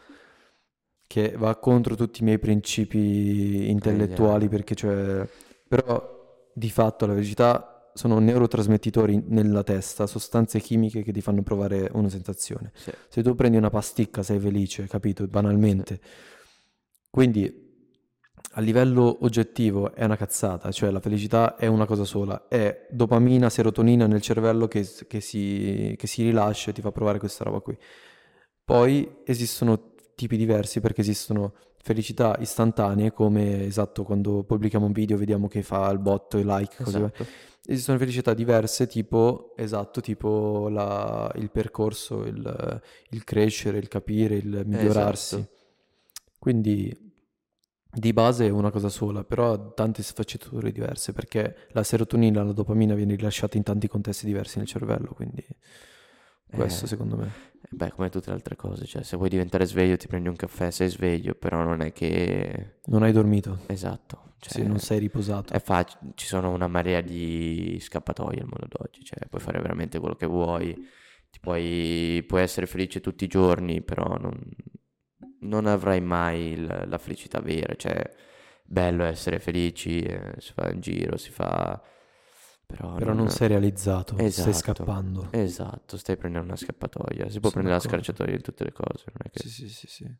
che va contro tutti i miei principi intellettuali, perché cioè... Però di fatto la felicità sono neurotrasmettitori nella testa, sostanze chimiche che ti fanno provare una sensazione. Sì, Se tu prendi una pasticca sei felice, capito? Banalmente. Quindi a livello oggettivo è una cazzata, cioè la felicità è una cosa sola, è dopamina, serotonina nel cervello che, che si, che si rilascia e ti fa provare questa roba qui. Poi esistono tipi diversi perché esistono felicità istantanee come esatto quando pubblichiamo un video vediamo che fa il botto, i like, esatto. Esistono felicità diverse, tipo, esatto, tipo la- il percorso, il, il crescere, il capire, il migliorarsi. Esatto. Quindi di base è una cosa sola, però ha tante sfaccettature diverse perché la serotonina, la dopamina viene rilasciata in tanti contesti diversi nel cervello, quindi questo Eh, secondo me. Beh, come tutte le altre cose, cioè se vuoi diventare sveglio ti prendi un caffè, sei sveglio, però non è che... Non hai dormito, Esatto, cioè non sei riposato. è facile, ci sono una marea di scappatoie al mondo d'oggi, cioè puoi fare veramente quello che vuoi, ti puoi, puoi essere felice tutti i giorni, però non, non avrai mai il- la felicità vera, cioè bello essere felici, eh, si fa in giro, si fa... Però, Però non sei realizzato, stai Esatto. scappando. Esatto, stai prendendo una scappatoia, si può Sono prendere la d'accordo. scarciatoia in tutte le cose, non che... Sì, sì, sì, sì.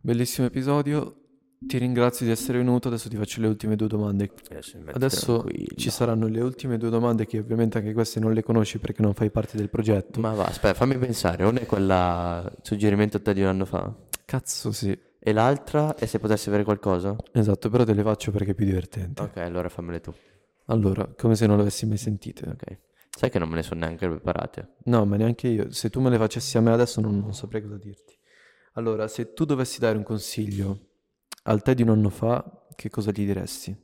Bellissimo episodio. Ti ringrazio di essere venuto. Adesso ti faccio le ultime due domande. Adesso, metto Adesso tranquillo. ci saranno le ultime due domande che ovviamente anche queste non le conosci perché non fai parte del progetto. Ma va, aspetta, fammi pensare, una è quella suggerimento a te di un anno fa. Cazzo sì. E l'altra è se potessi avere qualcosa? Esatto, però te le faccio perché è più divertente. Ok, allora fammele tu. Allora, come se non le avessi mai sentite. Ok. Sai che non me ne sono neanche preparate. No, ma neanche io. Se tu me le facessi a me adesso non, non saprei cosa dirti. Allora, se tu dovessi dare un consiglio al te di un anno fa, che cosa gli diresti?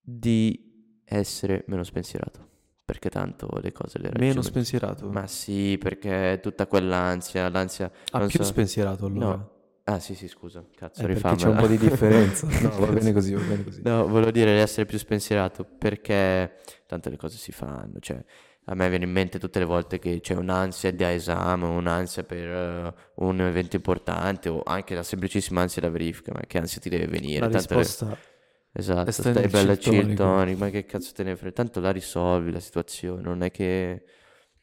Di essere meno spensierato. Perché tanto le cose le Meno raggiungi. spensierato? Ma sì, perché tutta quell'ansia, l'ansia... ah, più so- spensierato allora. No. Ah sì sì scusa, cazzo, Eh, perché rifammela. c'è un po' di differenza. No, va bene così, va bene così. No, volevo dire di essere più spensierato perché tante le cose si fanno, cioè a me viene in mente tutte le volte che c'è un'ansia da esame, un'ansia per eh, un evento importante o anche la semplicissima ansia da verifica, ma che ansia ti deve venire? La Tanto le- risposta Esatto, stai stai bella tonic, ma che cazzo te ne frega? Tanto la risolvi la situazione, non è che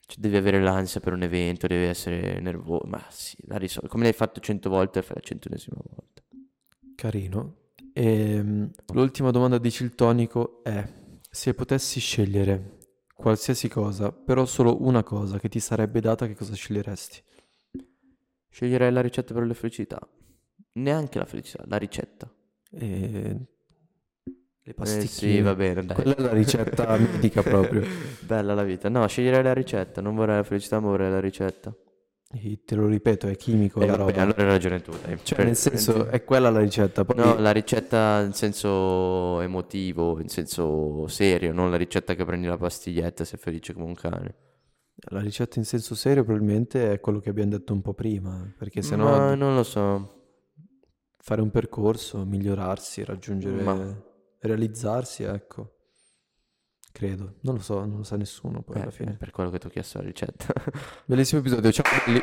cioè, devi avere l'ansia per un evento, devi essere nervoso, ma sì, la risolvi. Come l'hai fatto cento volte, fai la centunesima volta. carino. Ehm, l'ultima domanda di Ciltonico è: se potessi scegliere qualsiasi cosa, però solo una cosa che ti sarebbe data, che cosa sceglieresti? Sceglierei la ricetta per la felicità. Neanche la felicità, la ricetta. E... Le Eh pasticchine. sì, va bene, dai. Quella è la ricetta medica proprio. Bella la vita. No, sceglierei la ricetta. Non vorrei la felicità, ma vorrei la ricetta. E te lo ripeto, è chimico Eh, la vabbè, roba. allora hai ragione tu, dai. Cioè, Per- nel senso, è quella la ricetta. Poi No, la ricetta in senso emotivo, in senso serio, non la ricetta che prendi la pastiglietta e sei felice come un cane. la ricetta in senso serio probabilmente è quello che abbiamo detto un po' prima, perché se no non lo so. fare un percorso, migliorarsi, raggiungere, Ma- realizzarsi, ecco. Credo, non lo so, non lo sa nessuno poi Eh, alla fine. per quello che ti ho chiesto la ricetta. Bellissimo episodio, ciao belli.